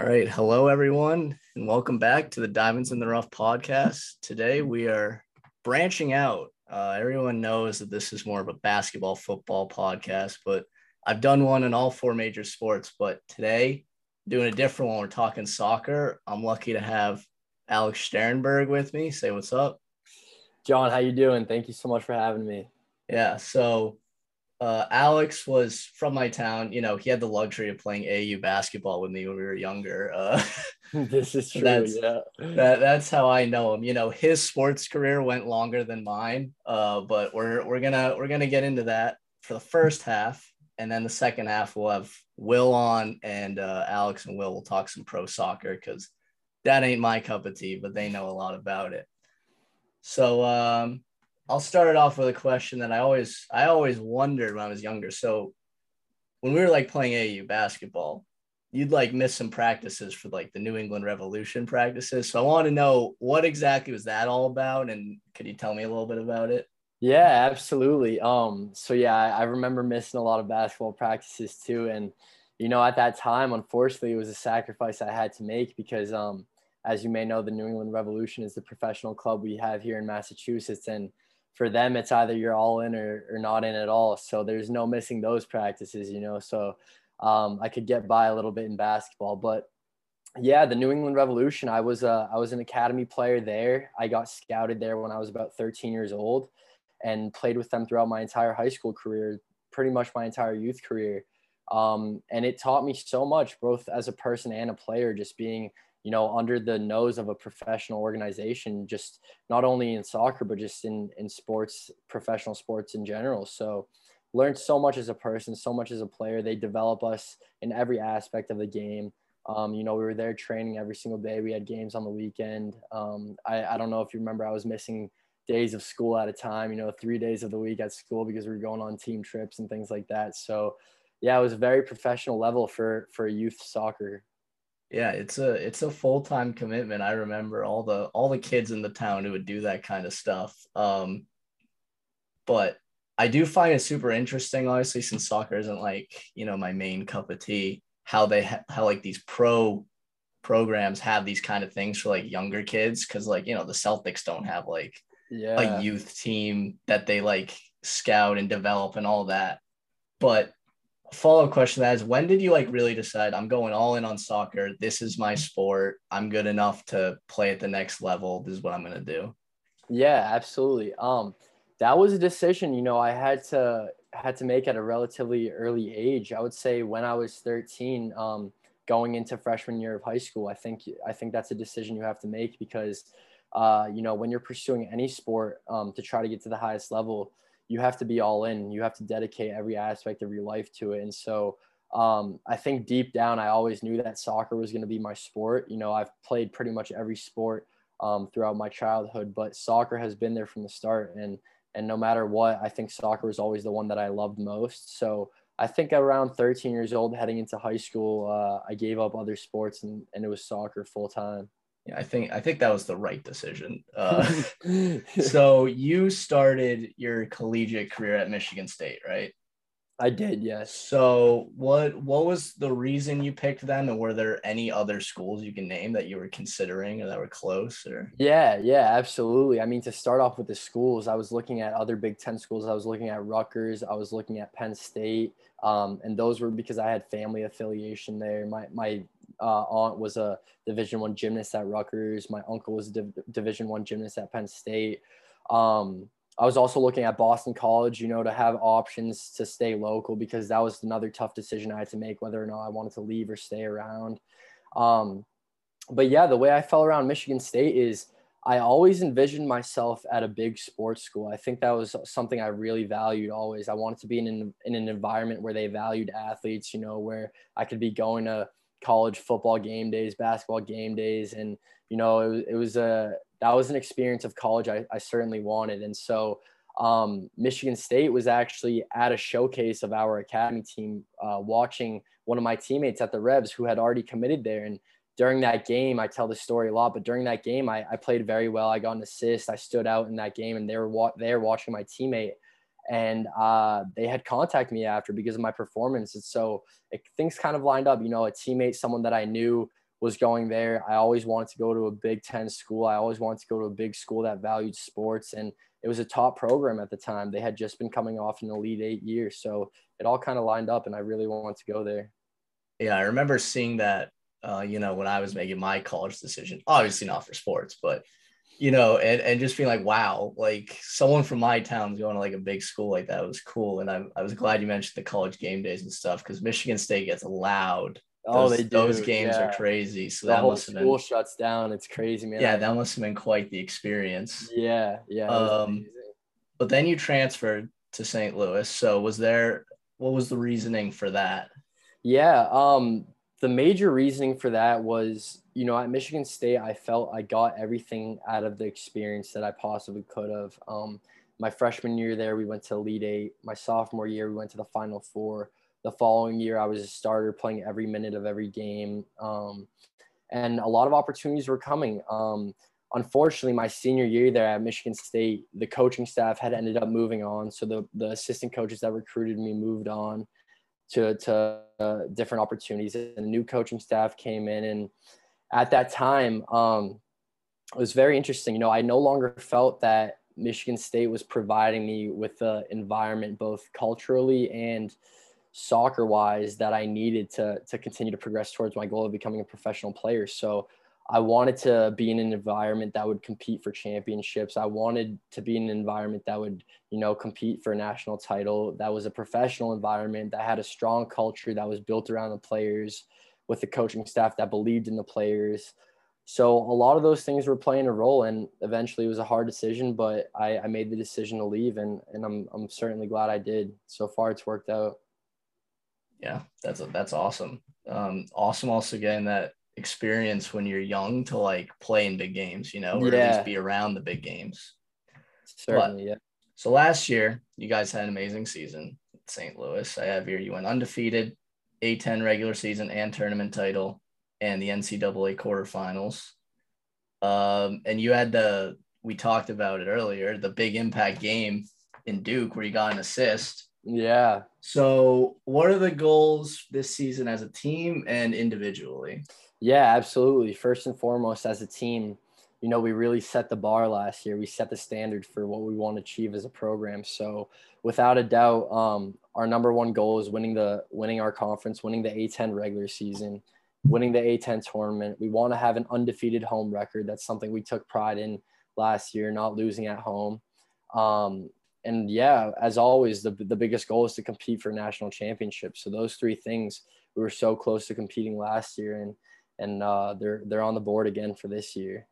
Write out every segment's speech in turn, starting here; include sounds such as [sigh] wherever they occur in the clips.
All right. Hello, everyone, and welcome back to the Diamonds in the Rough podcast. Today, we are branching out. Uh, everyone knows that this is more of a basketball football podcast, but I've done one in all four major sports. But today, doing a different one. We're talking soccer. I'm lucky to have Alex Shterenberg with me. Say what's up. John, how you doing? Thank you so much for having me. Yeah. So uh, Alex was from my town. You know, he had the luxury of playing AU basketball with me when we were younger. Uh, [laughs] this is [laughs] true. That's, yeah. That, that's how I know him. You know, his sports career went longer than mine. Uh, but we're we're gonna we're gonna get into that for the first half, and then the second half we'll have Will on, and uh, Alex and Will will talk some pro soccer because that ain't my cup of tea, but they know a lot about it. So um, I'll start it off with a question that I always I always wondered when I was younger. So when we were like playing AU basketball, you'd like miss some practices for like the New England Revolution practices. So I want to know what exactly was that all about, and could you tell me a little bit about it? Yeah, absolutely. Um, so yeah, I, I remember missing a lot of basketball practices too, and you know, at that time, unfortunately, it was a sacrifice I had to make because, um, as you may know, the New England Revolution is the professional club we have here in Massachusetts, and for them it's either you're all in or, or not in at all. So there's no missing those practices you know? So um, i could get by a little bit in basketball but yeah the new england revolution i was uh, i was an academy player there. I got scouted there when i was about 13 years old and played with them throughout my entire high school career pretty much my entire youth career. Um, and it taught me so much both as a person and a player just being you know, under the nose of a professional organization, just not only in soccer, but just in, in sports, professional sports in general. So learned so much as a person, so much as a player. They develop us in every aspect of the game. Um, you know, we were there training every single day. We had games on the weekend. Um, I, I don't know if you remember, I was missing days of school at a time, you know, three days of the week at school because we were going on team trips and things like that. So yeah, it was a very professional level for, for youth soccer yeah it's a it's a full-time commitment i remember all the all the kids in the town who would do that kind of stuff um but i do find it super interesting obviously since soccer isn't like you know my main cup of tea how they ha- how like these pro programs have these kind of things for like younger kids because like you know the celtics don't have like yeah. a youth team that they like scout and develop and all that but follow up question that is when did you like really decide I'm going all in on soccer? This is my sport. I'm good enough to play at the next level. This is what I'm gonna do. Yeah, absolutely. Um, that was a decision, you know, I had to had to make at a relatively early age. I would say when I was 13, um, going into freshman year of high school. I think I think that's a decision you have to make because uh, you know, when you're pursuing any sport um, to try to get to the highest level, you have to be all in. You have to dedicate every aspect of your life to it. And so um, I think deep down, I always knew that soccer was going to be my sport. You know, I've played pretty much every sport um, throughout my childhood, but soccer has been there from the start. And and no matter what, I think soccer was always the one that I loved most. So I think around 13 years old, heading into high school, uh, I gave up other sports and, and it was soccer full time. Yeah, I think I think that was the right decision. Uh, [laughs] so you started your collegiate career at Michigan State, right? I did, yes. So what what was the reason you picked them, and were there any other schools you can name that you were considering or that were close? Or yeah, yeah, absolutely. I mean, to start off with the schools, I was looking at other Big Ten schools. I was looking at Rutgers. I was looking at Penn State, um, and those were because I had family affiliation there. My my uh, aunt was a Division One gymnast at Rutgers. My uncle was a Div- Division One gymnast at Penn State. Um, I was also looking at Boston College, you know, to have options to stay local because that was another tough decision I had to make whether or not I wanted to leave or stay around. Um, but yeah, the way I fell around Michigan State is I always envisioned myself at a big sports school. I think that was something I really valued always. I wanted to be in an, in an environment where they valued athletes, you know, where I could be going to college football game days, basketball game days, and you know it was, it was a that was an experience of college I, I certainly wanted, and so um, Michigan State was actually at a showcase of our academy team, uh, watching one of my teammates at the Revs who had already committed there, and during that game, I tell the story a lot, but during that game, I, I played very well. I got an assist. I stood out in that game, and they were wa- there watching my teammate and uh, they had contacted me after because of my performance. And so it, things kind of lined up. You know, a teammate, someone that I knew was going there. I always wanted to go to a Big Ten school. I always wanted to go to a big school that valued sports, and it was a top program at the time. They had just been coming off an Elite Eight year, so it all kind of lined up, and I really wanted to go there. Yeah, I remember seeing that. Uh, you know, when I was making my college decision, obviously not for sports, but you know, and, and just being like, wow, like someone from my town going to like a big school like that was cool. And I, I was glad you mentioned the college game days and stuff because Michigan State gets loud Oh, those, they do. those games yeah. are crazy. So the that whole must have school been shuts down. It's crazy, man. yeah, that must have been quite the experience. yeah, yeah. Um. But then you transferred to St. Louis. So was there what was the reasoning for that? Yeah, um, the major reasoning for that was, you know, at Michigan State, I felt I got everything out of the experience that I possibly could have. Um, my freshman year there, we went to Elite Eight. My sophomore year, we went to the Final Four. The following year, I was a starter playing every minute of every game. Um, and a lot of opportunities were coming. Um, unfortunately, my senior year there at Michigan State, the coaching staff had ended up moving on. So the, the assistant coaches that recruited me moved on to, to uh, different opportunities. And the new coaching staff came in. And at that time, um, it was very interesting. You know, I no longer felt that Michigan State was providing me with the environment, both culturally and soccer wise, that I needed to, to continue to progress towards my goal of becoming a professional player. So I wanted to be in an environment that would compete for championships. I wanted to be in an environment that would, you know, compete for a national title, that was a professional environment, that had a strong culture that was built around the players with the coaching staff that believed in the players. So a lot of those things were playing a role and eventually it was a hard decision, but I, I made the decision to leave and, and I'm, I'm certainly glad I did. So far it's worked out. Yeah, that's that's awesome. Um, awesome also getting that experience when you're young to like play in big games, you know, or at least be around the big games. Certainly, yeah. So last year, you guys had an amazing season at St. Louis. I have here you went undefeated, A10 regular season and tournament title, and the NCAA quarterfinals. Um, and you had the we talked about it earlier, the big impact game in Duke where you got an assist. Yeah. So, what are the goals this season as a team and individually? Yeah, absolutely. First and foremost, as a team, you know, we really set the bar last year. We set the standard for what we want to achieve as a program. So, without a doubt, um, our number one goal is winning the winning our conference, winning the A10 regular season, winning the A10 tournament. We want to have an undefeated home record. That's something we took pride in last year, not losing at home. Um, and yeah, as always, the the biggest goal is to compete for national championships. So those three things we were so close to competing last year, and and uh, they're they're on the board again for this year.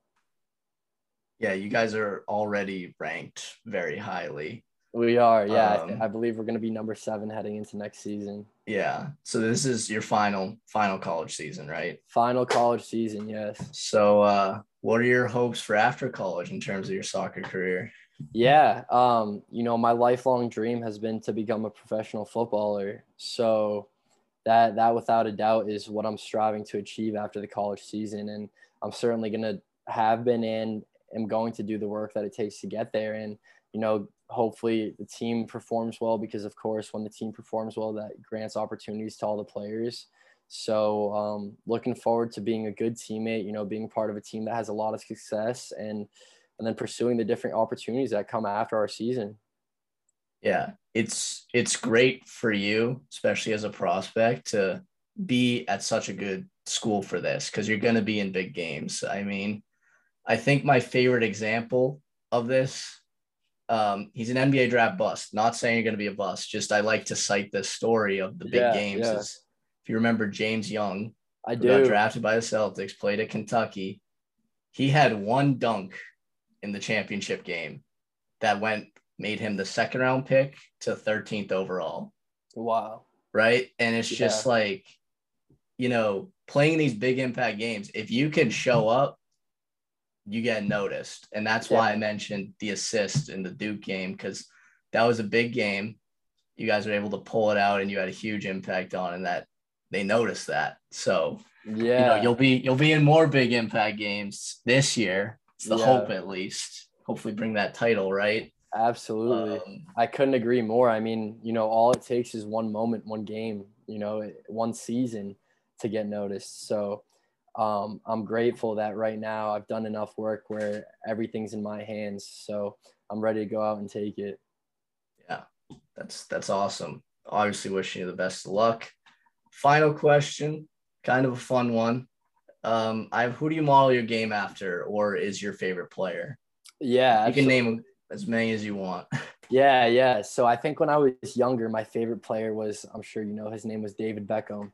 Yeah, you guys are already ranked very highly. We are, yeah. I, Um, I believe we're going to be number seven heading into next season. Yeah. So this is your final final college season, right? Final college season, yes. So uh what are your hopes for after college in terms of your soccer career? Yeah, um, you know, my lifelong dream has been to become a professional footballer. So that that without a doubt is what I'm striving to achieve after the college season and I'm certainly going to have been and am going to do the work that it takes to get there and you know, hopefully the team performs well because of course when the team performs well that grants opportunities to all the players. So um, looking forward to being a good teammate, you know, being part of a team that has a lot of success and and then pursuing the different opportunities that come after our season. Yeah. It's it's great for you, especially as a prospect, to be at such a good school for this because you're gonna be in big games. I mean, I think my favorite example of this um, he's an NBA draft bust. Not saying you're going to be a bust. Just I like to cite this story of the big Yeah, games. yeah. Is, if you remember James Young, I who got do. drafted by the Celtics, played at Kentucky. He had one dunk in the championship game that went made him the second round pick to 13th overall, Wow. right? And it's just Yeah. like, you know, playing these big impact games, if you can show up, you get noticed. And that's why I mentioned the assist in the Duke game because that was a big game. You guys were able to pull it out and you had a huge impact on and that they noticed that. So Yeah. you know you'll be you'll be in more big impact games this year it's the Yeah. hope at least hopefully bring that title right Absolutely. Um, I couldn't agree more. I mean, you know, all it takes is one moment, one game, you know, one season to get noticed. So um, I'm grateful that right now I've done enough work where everything's in my hands. So I'm ready to go out and take it. Yeah, that's that's awesome. Obviously, wishing you the best of luck. Final question, kind of a fun one. Um, I have who do you model your game after, or is your favorite player? Yeah, you can name as many as you want. [laughs] Yeah, yeah. So I think when I was younger, my favorite player was I'm sure you know his name was David Beckham.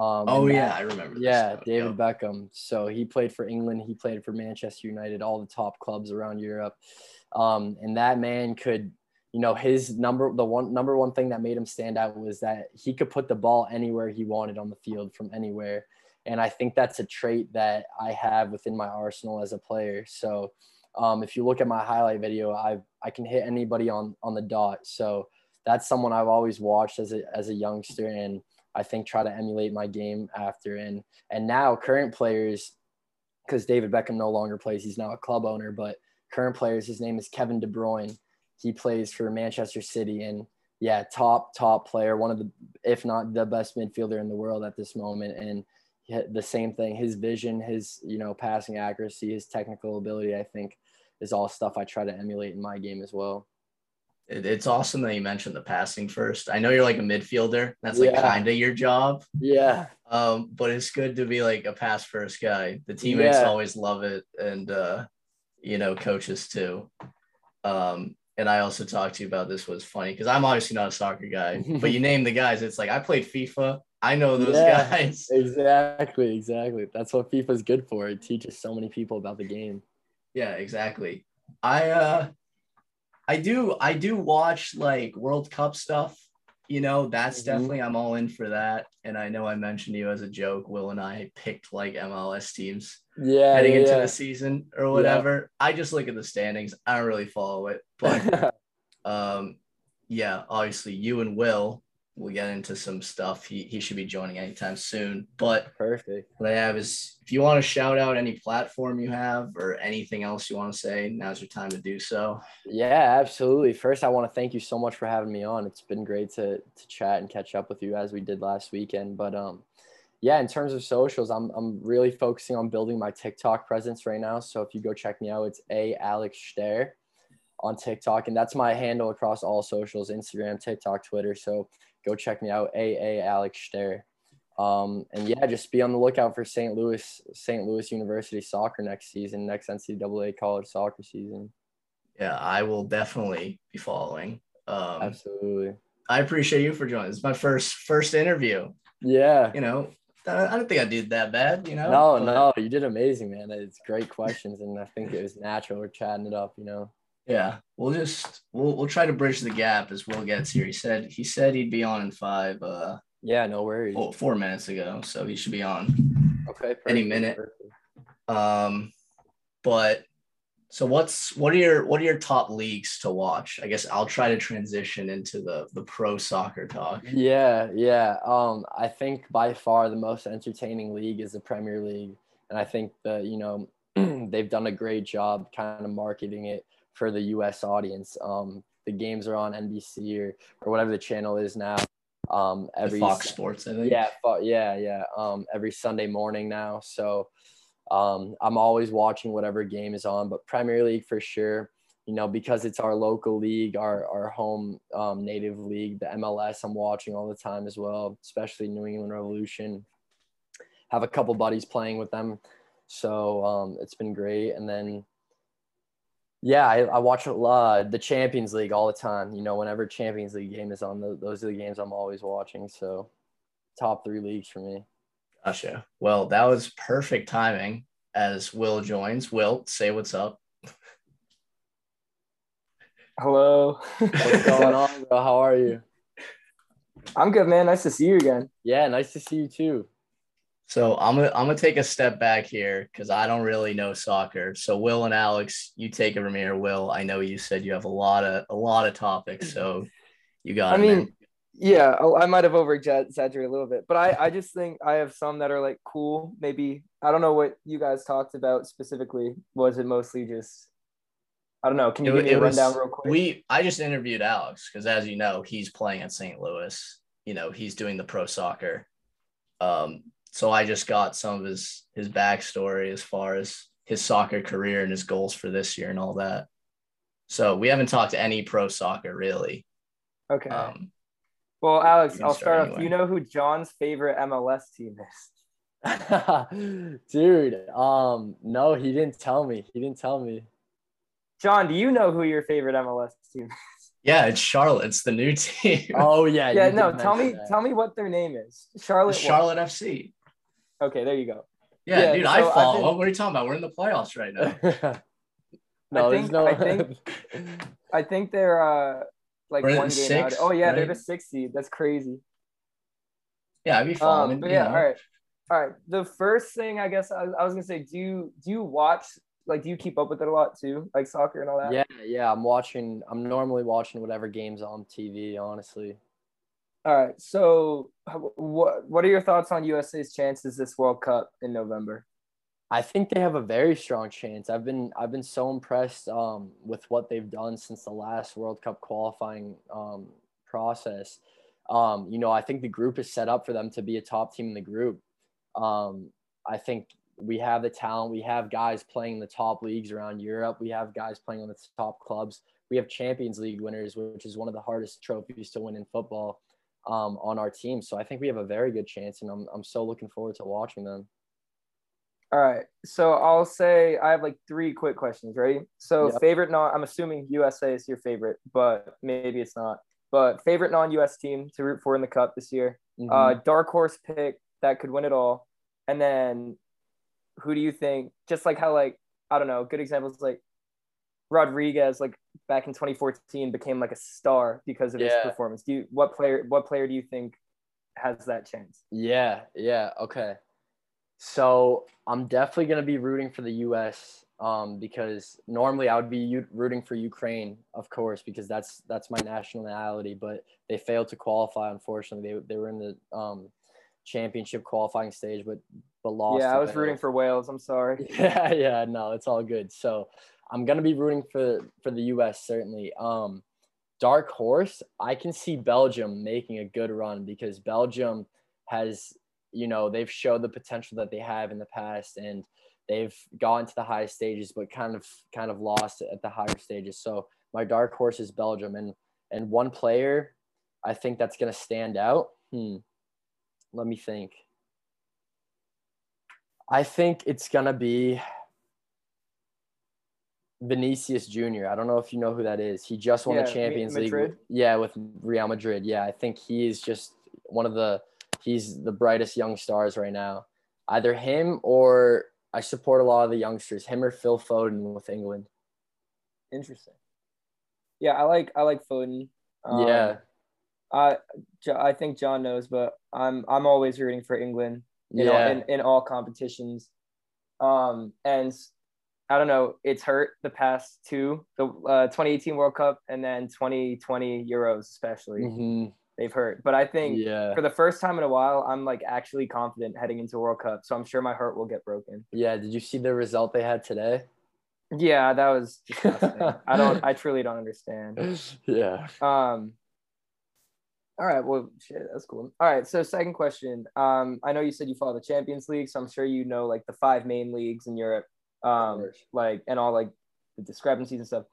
Um, oh yeah, that, I remember. Yeah, David yep. Beckham. So he played for England. He played for Manchester United, all the top clubs around Europe. Um, and that man could, you know, his number the one number one thing that made him stand out was that he could put the ball anywhere he wanted on the field from anywhere. And I think that's a trait that I have within my arsenal as a player. So um, if you look at my highlight video, I I can hit anybody on on the dot. So that's someone I've always watched as a as a youngster, and I think try to emulate my game after. And and now current players, because David Beckham no longer plays, he's now a club owner. But current players, his name is Kevin De Bruyne. He plays for Manchester City, and yeah, top top player, one of the if not the best midfielder in the world at this moment, and the same thing. His vision, his you know passing accuracy, his technical ability, I think, is all stuff I try to emulate in my game as well. It's awesome that you mentioned the passing first. I know you're like a midfielder. That's like yeah. kind of your job. Yeah. Um, but it's good to be like a pass first guy. The teammates yeah. always love it, and uh, you know, coaches too. Um, and I also talked to you about this was funny because I'm obviously not a soccer guy, [laughs] but you name the guys. It's like I played FIFA. I know those yeah, guys. [laughs] Exactly, exactly. That's what FIFA's good for. It teaches so many people about the game. Yeah, exactly. I uh I do I do watch like World Cup stuff. You know, that's mm-hmm. definitely I'm all in for that. And I know I mentioned you as a joke. Will and I picked like MLS teams yeah heading yeah. into the season or whatever. Yeah. I just look at the standings. I don't really follow it. But [laughs] um yeah, obviously you and Will we'll get into some stuff. He, he should be joining anytime soon. But perfect. What I have is if you want to shout out any platform you have or anything else you want to say, now's your time to do so. Yeah, absolutely. First, I want to thank you so much for having me on. It's been great to to chat and catch up with you as we did last weekend. But um yeah, in terms of socials, I'm I'm really focusing on building my TikTok presence right now. So if you go check me out, it's a Alex Ster on TikTok, and that's my handle across all socials: Instagram, TikTok, Twitter. So go check me out, AA Alex Ster. Um, and yeah, just be on the lookout for St. Louis, St. Louis University soccer next season, next NCAA college soccer season. Yeah, I will definitely be following. Um, Absolutely. I appreciate you for joining. It's my first first interview. Yeah. You know, I don't think I did that bad. You know. No, but... no, you did amazing, man. It's great questions, and I think it was natural. We're chatting it up, you know. Yeah, we'll just we'll we'll try to bridge the gap as Will gets here. He said he said he'd be on in five. Uh, yeah, no worries. Four, four minutes ago, so he should be on. Okay. Perfect, any minute. Perfect. Um, but so what's what are your what are your top leagues to watch? I guess I'll try to transition into the the pro soccer talk. Yeah, yeah. Um, I think by far the most entertaining league is the Premier League, and I think that you know [clears throat] they've done a great job kind of marketing it for the U.S. audience. Um, the games are on NBC or, or whatever the channel is now. Um, every the Fox Sports, I think. Yeah, yeah, yeah. Um, every Sunday morning now. So um, I'm always watching whatever game is on, but Premier League for sure. You know, because it's our local league, our our home um, native league, the MLS. I'm watching all the time as well, especially New England Revolution. Have a couple buddies playing with them, so um, it's been great. And then yeah, I, I watch uh, the Champions League all the time. You know, whenever Champions League game is on, those are the games I'm always watching. So, top three leagues for me. Gotcha. Well, that was perfect timing as Will joins. Will, say what's up. Hello. [laughs] what's going on, bro? How are you? I'm good, man. Nice to see you again. Yeah, nice to see you too. So I'm gonna I'm gonna take a step back here because I don't really know soccer. So Will and Alex, you take it from here. Will, I know you said you have a lot of a lot of topics, so you got. I mean, yeah, I might have over exaggerated a little bit, but I I just think I have some that are like cool. Maybe I don't know what you guys talked about specifically. Was it mostly just I don't know. Can you it, give me a rundown was, real quick? We I just interviewed Alex because as you know, he's playing at St. Louis. You know, he's doing the pro soccer. Um, so I just got some of his his backstory as far as his soccer career and his goals for this year and all that. So we haven't talked to any pro soccer really. Okay. Um, well, Alex, I'll start, start off. Do you know who John's favorite MLS team is? [laughs] Dude, um, no, he didn't tell me. He didn't tell me. John, do you know who your favorite MLS team is? Yeah, it's Charlotte. It's the new [laughs] team. Oh yeah. [laughs] Yeah, no, tell me that. tell me what their name is. Charlotte Charlotte what? FC. Okay, there you go. Yeah, yeah dude, so I follow. Been... What are you talking about? We're in the playoffs right now. [laughs] no, I think, no... I think [laughs] I think they're uh like We're one game six, out. Oh yeah, right? they're the sixth seed. That's crazy. Yeah, I'd be following. Um, but yeah, know. all right, all right. The first thing I guess I, I was gonna say, do you do you watch like do you keep up with it a lot too, like soccer and all that? Yeah, yeah. I'm watching. I'm normally watching whatever games on TV. Honestly. All right. So, what what are your thoughts on USA's chances this World Cup in November? I think they have a very strong chance. I've been I've been so impressed um, with what they've done since the last World Cup qualifying um, process. Um, you know, I think the group is set up for them to be a top team in the group. Um, I think we have the talent. We have guys playing in the top leagues around Europe. We have guys playing on the top clubs. We have Champions League winners, which is one of the hardest trophies to win in football, um, on our team. So I think we have a very good chance, and I'm I'm so looking forward to watching them. All right. So I'll say I have like three quick questions. Ready? So yep. favorite non. I'm assuming USA is your favorite, but maybe it's not. But favorite non-US team to root for in the cup this year. Mm-hmm. Uh, dark horse pick that could win it all, and then who do you think? Just like how like I don't know. Good examples like Rodriguez, like back in 2014, became like a star because of yeah. his performance. Do you what player? What player do you think has that chance? Yeah. Yeah. Okay. So I'm definitely going to be rooting for the U.S. Um, because normally I would be rooting for Ukraine, of course, because that's that's my nationality. But they failed to qualify. Unfortunately, they, they were in the um, championship qualifying stage, but but lost. Yeah, I was rooting for Wales. I'm sorry. [laughs] Yeah, yeah, no, it's all good. So I'm gonna be rooting for for the U.S. certainly. Um, dark horse, I can see Belgium making a good run because Belgium has you know they've showed the potential that they have in the past and they've gotten to the highest stages but kind of kind of lost at the higher stages so my dark horse is belgium and and one player i think that's to stand out hmm let me think i think it's to be Vinicius Jr. I don't know if you know who that is. He just won yeah, the Champions League. Yeah, with Real Madrid. Yeah, I think he is just one of the he's the brightest young stars right now. Either him or I support a lot of the youngsters, him or Phil Foden with England. Interesting. Yeah, I like I like Foden. Um, yeah. I I think John knows, but I'm I'm always rooting for England. You yeah. know, in, in all competitions. Um, and I don't know, it's hurt the past two, the uh, 2018 World Cup and then 2020 Euros especially. Mm-hmm they've hurt. But I think yeah. for the first time in a while, I'm like actually confident heading into World Cup. So I'm sure my heart will get broken. Yeah. Did you see the result they had today? Yeah, that was disgusting. I don't [laughs] I truly don't understand. Yeah. Um all right, well shit, that's cool. All right, so second question. Um, I know you said you follow the Champions League, so I'm sure you know like the five main leagues in Europe. Um, like and all like the discrepancies and stuff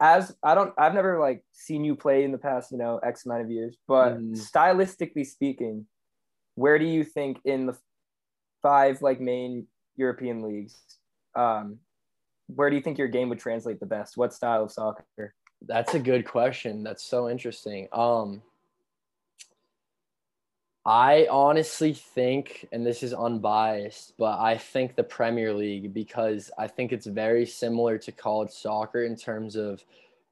as I don't I've never like seen you play in the past, you know, X amount of years, but mm. stylistically speaking, where do you think in the five like main European leagues, um, where do you think your game would translate the best? What style of soccer? That's a good question. That's so interesting. Um I honestly think, and this is unbiased, but I think the Premier League because I think it's very similar to college soccer in terms of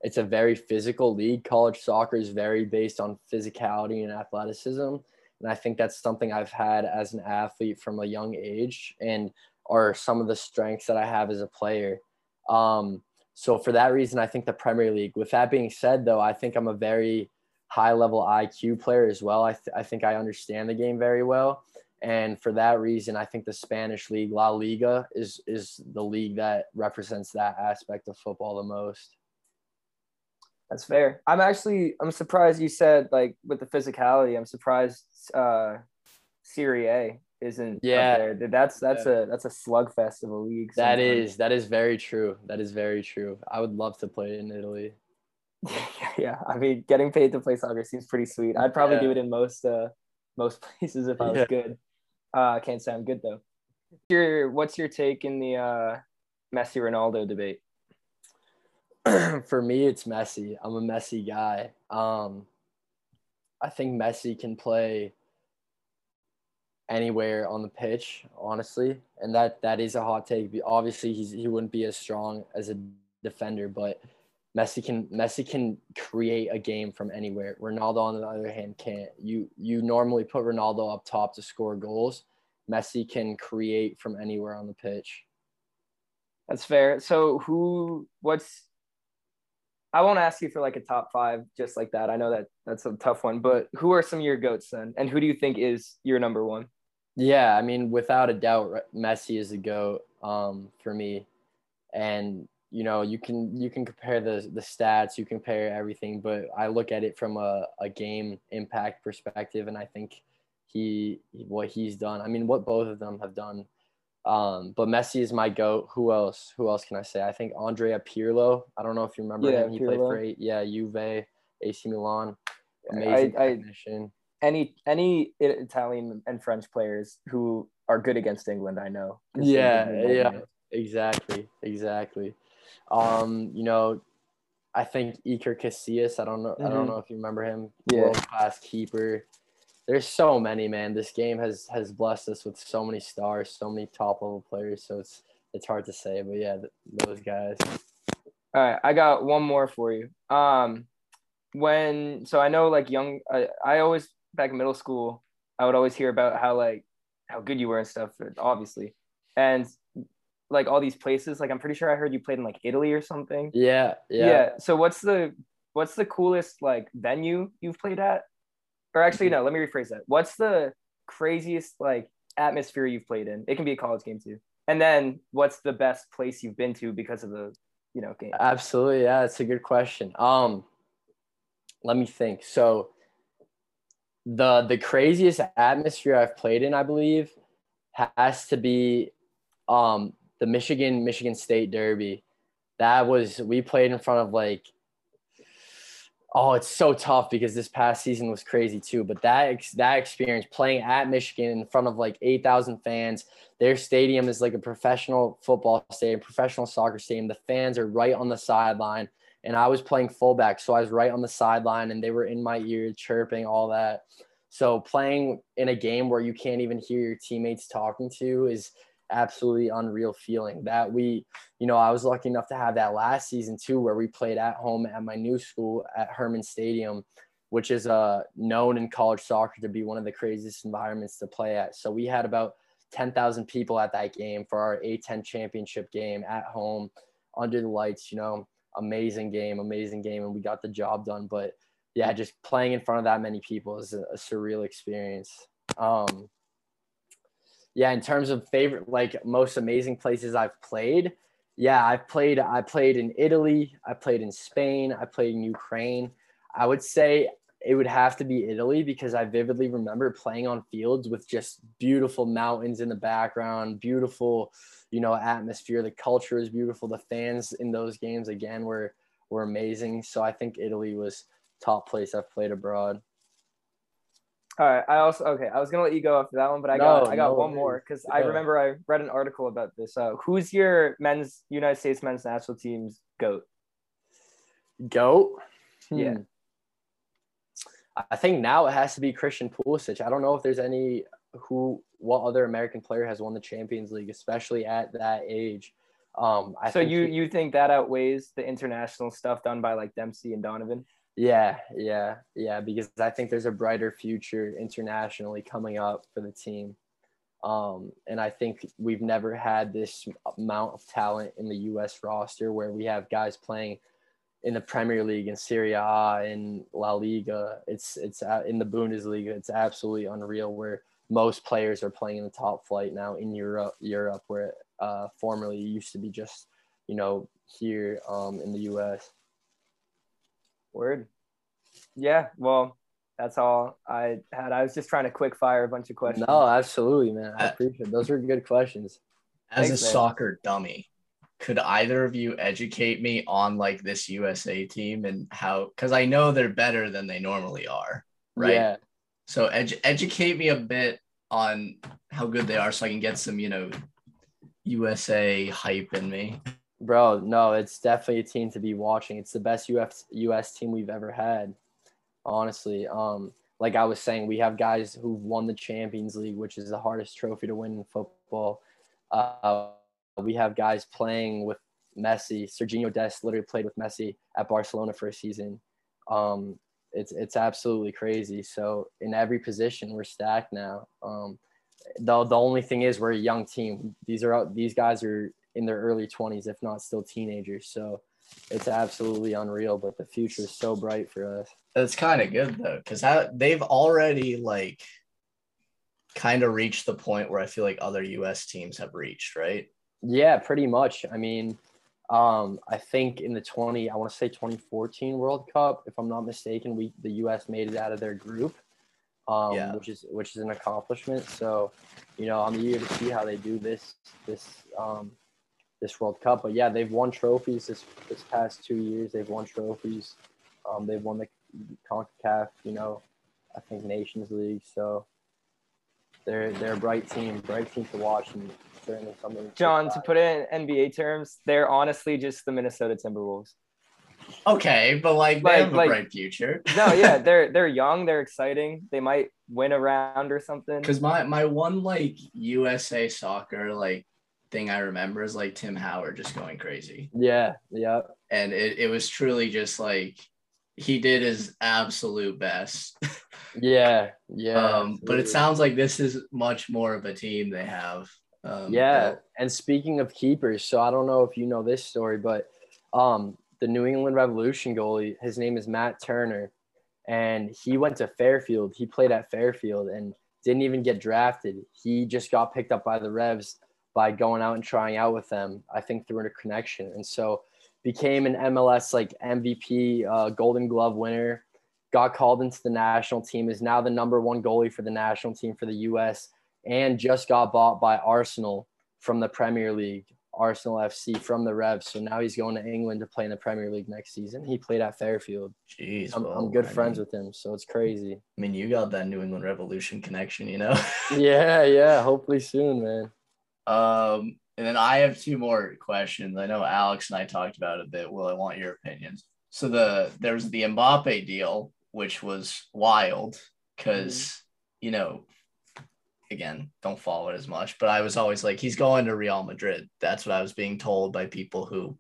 it's a very physical league. College soccer is very based on physicality and athleticism. And I think that's something I've had as an athlete from a young age and are some of the strengths that I have as a player. Um, so for that reason, I think the Premier League. With that being said, though, I think I'm a very high level IQ player as well. I, th- I think I understand the game very well. And for that reason, I think the Spanish league, La Liga, is is the league that represents that aspect of football the most. That's fair. I'm actually I'm surprised you said like with the physicality. I'm surprised uh, Serie A isn't Yeah. there. That's that's a that's a slugfest of a league. That sometimes. is that is very true. That is very true. I would love to play in Italy. [laughs] yeah. I mean, getting paid to play soccer seems pretty sweet. I'd probably do it in most uh most [laughs] places if I was Yeah. good. Uh, can't say I'm good though. Your what's your take in the uh Messi Ronaldo debate? [clears throat] For me, it's Messi. I'm a Messi guy. Um, I think Messi can play anywhere on the pitch, honestly, and that that is a hot take. Obviously, he's he wouldn't be as strong as a defender, but Messi can Messi can create a game from anywhere. Ronaldo, on the other hand, can't. You you normally put Ronaldo up top to score goals. Messi can create from anywhere on the pitch. That's fair. So who what's I won't ask you for like a top five just like that. I know that that's a tough one, but who are some of your goats then? And who do you think is your number one? Yeah, I mean, without a doubt, Messi is a goat um, for me, and you know, you can you can compare the the stats, you compare everything, but I look at it from a, a game impact perspective, and I think he what he's done. I mean, what both of them have done. Um, but Messi is my goat. Who else? Who else can I say? I think Andrea Pirlo. I don't know if you remember Yeah, him. He played Pirlo. for yeah Juve, AC Milan. Amazing I- technician. Any any Italian and French players who are good against England, I know Yeah, been involved in yeah. Exactly, exactly. Um, you know, I think Iker Casillas. I don't know. I don't Mhm. know if you remember him. Yeah. World class keeper. There's so many, man. This game has has blessed us with so many stars, so many top level players. So it's it's hard to say, but yeah, th- those guys. All right, I got one more for you. Um, when so I know like young, I, I always back in middle school, I would always hear about how like how good you were and stuff, obviously, and like all these places. Like I'm pretty sure I heard you played in like Italy or something. Yeah, yeah. So what's the what's the coolest like venue you've played at? Or actually, no. Let me rephrase that. What's the craziest like atmosphere you've played in? It can be a college game too. And then what's the best place you've been to because of the you know game? Absolutely, yeah. It's a good question. Um, let me think. So, the the craziest atmosphere I've played in, I believe, has to be um the Michigan Michigan State Derby. That was we played in front of like oh, it's so tough because this past season was crazy too. But that that experience playing at Michigan in front of like eight thousand fans, their stadium is like a professional football stadium, professional soccer stadium. The fans are right on the sideline, and I was playing fullback, so I was right on the sideline, and they were in my ear chirping all that. So playing in a game where you can't even hear your teammates talking to is absolutely unreal feeling that we you know i was lucky enough to have that last season too where we played at home at my new school at Hermann Stadium which is uh, known in college soccer to be one of the craziest environments to play at. So we had about 10,000 people at that game for our A10 championship game at home under the lights you know amazing game amazing game and we got the job done. But yeah just playing in front of that many people is a, surreal experience. Um yeah, in terms of favorite, like most amazing places I've played, yeah, I've played. I played in Italy. I played in Spain. I played in Ukraine. I would say it would have to be Italy because I vividly remember playing on fields with just beautiful mountains in the background, beautiful, you know, atmosphere. The culture is beautiful. The fans in those games again were were amazing. So I think Italy was top place I've played abroad. All right. I also okay. I was gonna let you go after that one, but I No, got I got no one more because I remember I read an article about this. Uh, who's your men's United States men's national team's goat? Goat. Yeah. Hmm. I think now it has to be Christian Pulisic. I don't know if there's any who what other American player has won the Champions League, especially at that age. Um, I so you he- you think that outweighs the international stuff done by like Dempsey and Donovan? Yeah, yeah, yeah, because I think there's a brighter future internationally coming up for the team. Um, and I think we've never had this amount of talent in the U.S. roster where we have guys playing in the Premier League in Serie A in La Liga. It's it's uh, in the Bundesliga. It's absolutely unreal where most players are playing in the top flight now in Europe. Europe, where uh, formerly used to be just you know here um, in the U.S. Word. Yeah. Well, That's all I had. I was just trying to quick fire a bunch of questions. No, absolutely, man. I appreciate it. Those are good questions. As Thanks, a man. soccer dummy, could either of you educate me on like this USA team and how? Because I know they're better than they normally are, right? Yeah. So edu- educate me a bit on how good they are, so I can get some, you know, USA hype in me. Bro, no, it's definitely a team to be watching. It's the best US US team we've ever had. Honestly, um, like I was saying, we have guys who've won the Champions League, which is the hardest trophy to win in football. Uh, we have guys playing with Messi. Sergiño Dest literally played with Messi at Barcelona for a season. Um, it's it's absolutely crazy. So in every position, we're stacked now. Um, the the only thing is we're a young team. These are these guys are in their early 20s, if not still teenagers. So it's absolutely unreal, but the future is so bright for us. That's kind of good though, because they've already like kind of reached the point where I feel like other US teams have reached, right? Yeah, pretty much. I mean, um, I think in the 20, I want to say 2014 World Cup, if I'm not mistaken, we the US made it out of their group, um, Yeah. which is which is an accomplishment. So, you know, I'm eager to see how they do this this um, this World Cup. But yeah, they've won trophies this this past two years. They've won trophies. Um, they've won the Concacaf, you know, I think Nations League. So they're they're a bright team, bright team to watch, and certainly something. John, to put it in NBA terms, they're honestly just the Minnesota Timberwolves. Okay, but like they Like- have a like- bright future. [laughs] No, yeah, [laughs] they're they're young, they're exciting. They might win a round or something. Because my my one like USA soccer like thing I remember is like Tim Howard just going crazy, Yeah, yeah, and it it was truly just like he did his absolute best. yeah, yeah. um, but it sounds like this is much more of a team they have. Um, Yeah, built. and speaking of keepers, so I don't know if you know this story, but um, the New England Revolution goalie, his name is Matt Turner, and he went to Fairfield. He played at Fairfield and didn't even get drafted. He just got picked up by the Revs by going out and trying out with them. I think through a connection, and so became an MLS like MVP, uh, Golden Glove winner. Got called into the national team. Is now the number one goalie for the national team for the U.S and just got bought by Arsenal from the Premier League, Arsenal FC from the Revs. So now he's going to England to play in the Premier League next season. He played at Fairfield. Jeez, I'm, well, I'm good I friends mean- with him, so it's crazy. I mean, you got that New England Revolution connection, you know. [laughs] yeah, yeah. Hopefully soon, man. Um, and then I have two more questions. I know Alex and I talked about it a bit. Will I want your opinions? So the there's the Mbappe deal, which was wild because you know, again, don't follow it as much. But I was always like, he's going to Real Madrid. That's what I was being told by people who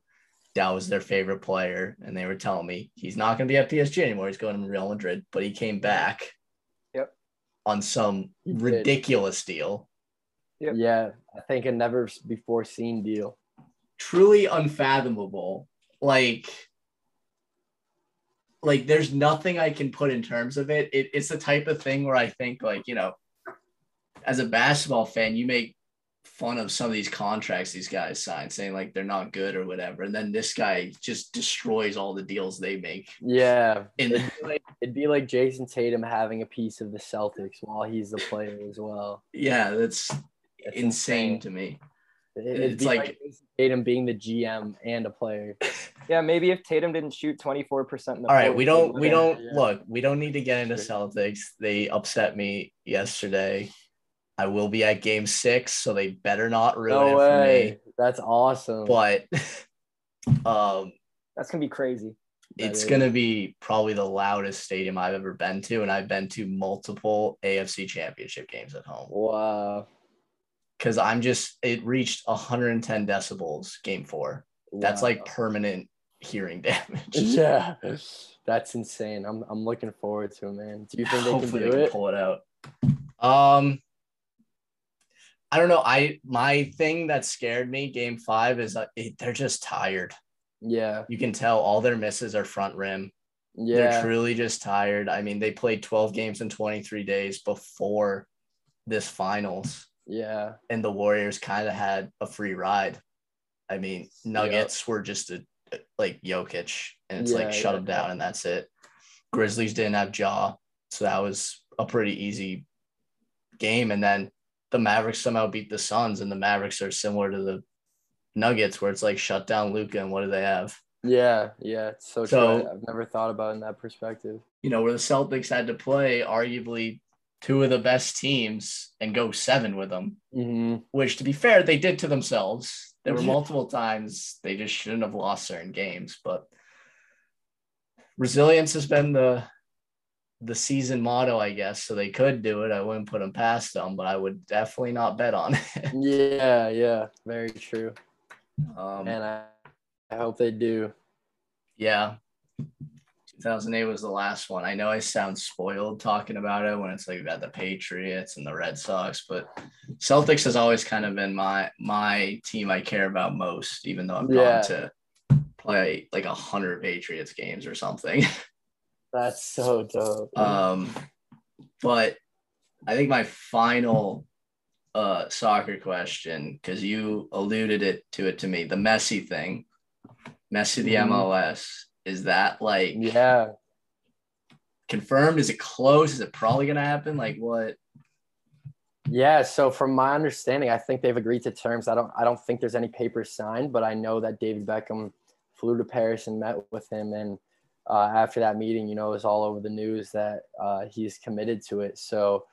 that was their favorite player, and they were telling me he's not going to be at PSG anymore. He's going to Real Madrid. But he came back. Yep. On some ridiculous deal. Yep. Yeah, I think a never before seen deal. truly unfathomable. Like, like there's nothing I can put in terms of it. it. It's the type of thing where I think, like, you know, as a basketball fan, you make fun of some of these contracts these guys sign, saying like they're not good or whatever, and then this guy just destroys all the deals they make. Yeah, In it'd be, like, it'd be like Jayson Tatum having a piece of the Celtics while he's the player as well. yeah, that's It's insane to me. It- It's like, like- Tatum being the GM and a player. [laughs] Yeah, maybe if Tatum didn't shoot 24% in the All right, we don't we don't yeah. look, we don't need to get into Sure. Celtics. They upset me yesterday. I will be at game six, so they better not ruin No it way. That's awesome. But [laughs] um That's gonna be crazy. That it's is. gonna be probably the loudest stadium I've ever been to, and I've been to multiple AFC championship games at home. wow. Because I'm just it reached 110 decibels game four. That's like permanent hearing [laughs] damage. yeah. That's insane. I'm I'm looking forward to it, man. Do you think they can do they it? can pull it out. Um, I don't know. I my thing that scared me game five is that it, they're just tired. Yeah. You can tell all their misses are front rim. Yeah, they're truly just tired. I mean, they played 12 games in 23 days before this finals, Yeah. and the Warriors kind of had a free ride. I mean, Nuggets were just a like Jokic, and it's Yeah, like shut yeah, them down, and that's it. Grizzlies didn't have Ja, So that was a pretty easy game. And then the Mavericks somehow beat the Suns, and the Mavericks are similar to the Nuggets, where it's like shut down Luka, and what do they have? Yeah, yeah, it's so, So- true. I've never thought about it in that perspective. You know, where the Celtics had to play arguably two of the best teams and go seven with them, hmm which to be fair, they did to themselves. There were multiple times they just shouldn't have lost certain games, but resilience has been the the season motto, I guess. So they could do it. I wouldn't put them past them, but I would definitely not bet on it. [laughs] Yeah, yeah, very true. Um, And I, I hope they do. yeah. 2008 was the last one. I know I sound spoiled talking about it when it's like about the Patriots and the Red Sox, but Celtics has always kind of been my my team I care about most, even though I've Yeah. gone to play like a hundred Patriots games or something. [laughs] That's so dope. Um, but I think my final uh soccer question, because you alluded it to it to me, the Messi thing, Messi the. MLS, is that like yeah, confirmed? Is it close? Is it probably gonna happen? Like what? yeah. So from my understanding, I think they've agreed to terms. I don't. I don't think there's any papers signed, but I know that David Beckham flew to Paris and met with him, and uh, after that meeting, you know, it was all over the news that uh, he's committed to it. So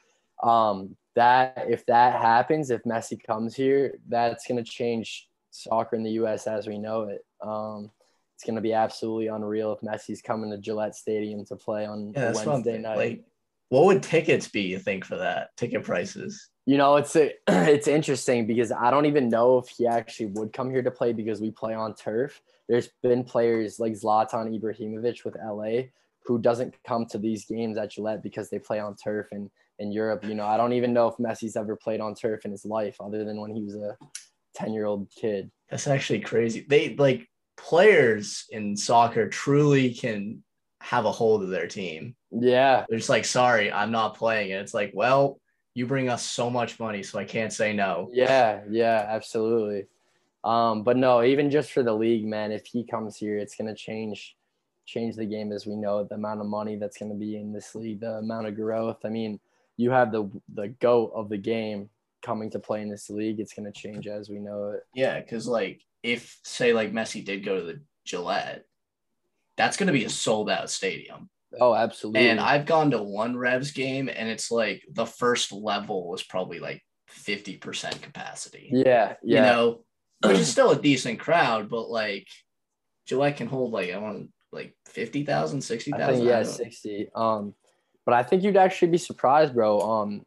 um, that if that happens, if Messi comes here, that's gonna change soccer in the U.S. as we know it. Um, it's gonna be absolutely unreal if Messi's coming to Gillette Stadium to play on Yeah, Wednesday night. Like, what would tickets be? You think for that ticket prices? You know, it's a, [clears throat] it's interesting because I don't even know if he actually would come here to play because we play on turf. There's been players like Zlatan Ibrahimovic with LA who doesn't come to these games at Gillette because they play on turf and in Europe. You know, I don't even know if Messi's ever played on turf in his life other than when he was a 10 year old kid. That's actually crazy. They like players in soccer truly can have a hold of their team. Yeah. They're just like, sorry, I'm not playing. And it's like, well, you bring us so much money, so I can't say no. Yeah. Yeah. Absolutely. Um, but no, even just for the league, man, if he comes here, it's going to change change the game as we know it, the amount of money that's going to be in this league, the amount of growth. I mean, you have the the goat of the game coming to play in this league. It's going to change as we know it. Yeah, because like if say like Messi did go to the Gillette, that's gonna be a sold out stadium. Oh, absolutely. And I've gone to one Revs game and it's like the first level was probably like 50% capacity. yeah, yeah, You know, which is still a decent crowd, but like Gillette can hold like I want like 50,000, I 60,000. think yeah, sixty. Um, but I think you'd actually be surprised, bro. Um,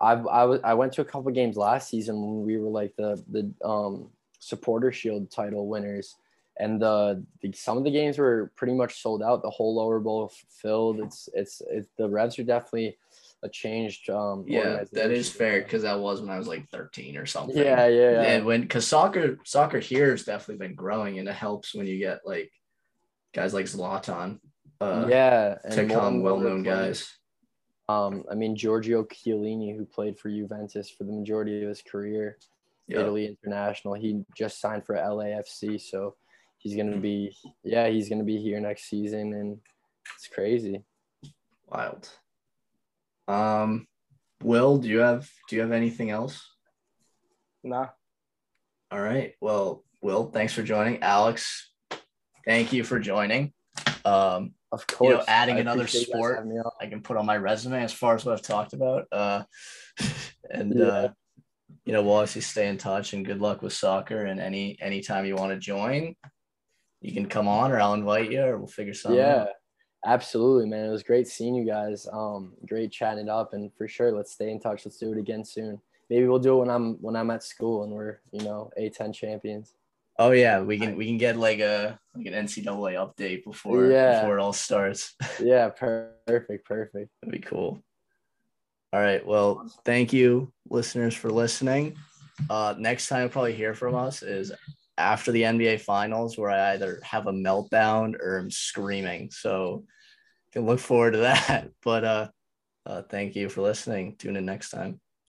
I've I was I went to a couple games last season when we were like the the um supporter shield title winners, and the, the some of the games were pretty much sold out. The whole lower bowl filled. It's it's it's the Revs are definitely a changed um Yeah, that is fair because that was when I was like 13 or something. Yeah, yeah, yeah. And when because soccer soccer here has definitely been growing and it helps when you get like guys like Zlatan uh yeah, to come well known guys. Um, I mean Giorgio Chiellini, who played for Juventus for the majority of his career. Yep. Italy international. He just signed for LAFC, so he's gonna be yeah, he's gonna be here next season, and it's crazy. Wild. Um Will, do you have do you have anything else? Nah. All right. Well, Will, thanks for joining. Alex, thank you for joining. Um Of course, adding I another appreciate you guys sport. having me on. I can put on my resume as far as what I've talked about. Uh, [laughs] and Yeah. uh, you know, we'll obviously stay in touch and good luck with soccer. And any anytime you want to join, you can come on, or I'll invite you, or we'll figure something. Yeah, out. absolutely, man. It was great seeing you guys. Um, great chatting it up, and for sure, let's stay in touch. Let's do it again soon. Maybe we'll do it when I'm when I'm at school and we're you know A10 champions. Oh yeah, we can we can get like a like an NCAA update before Yeah. before it all starts. [laughs] Yeah, per- perfect, perfect. That'd be cool. All right. Well, thank you, listeners, for listening. Uh, next time you'll probably hear from us is after the NBA finals, where I either have a meltdown or I'm screaming. So you can look forward to that. [laughs] But uh, uh, thank you for listening. Tune in next time.